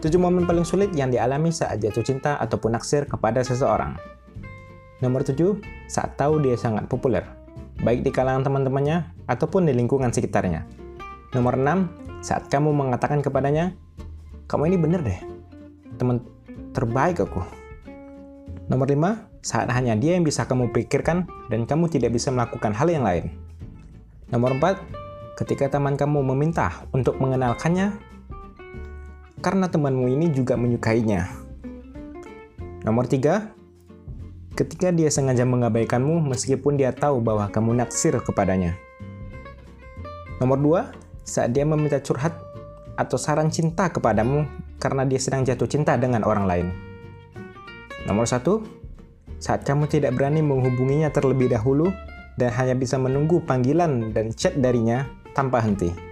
7 momen paling sulit yang dialami saat jatuh cinta ataupun naksir kepada seseorang. Nomor 7, saat tahu dia sangat populer, baik di kalangan teman-temannya ataupun di lingkungan sekitarnya. Nomor 6, saat kamu mengatakan kepadanya, kamu ini bener deh, teman terbaik aku. Nomor 5, saat hanya dia yang bisa kamu pikirkan dan kamu tidak bisa melakukan hal yang lain. Nomor 4, ketika teman kamu meminta untuk mengenalkannya karena temanmu ini juga menyukainya. Nomor 3, ketika dia sengaja mengabaikanmu meskipun dia tahu bahwa kamu naksir kepadanya. Nomor 2, saat dia meminta curhat atau saran cinta kepadamu karena dia sedang jatuh cinta dengan orang lain. Nomor 1, saat kamu tidak berani menghubunginya terlebih dahulu dan hanya bisa menunggu panggilan dan chat darinya tanpa henti.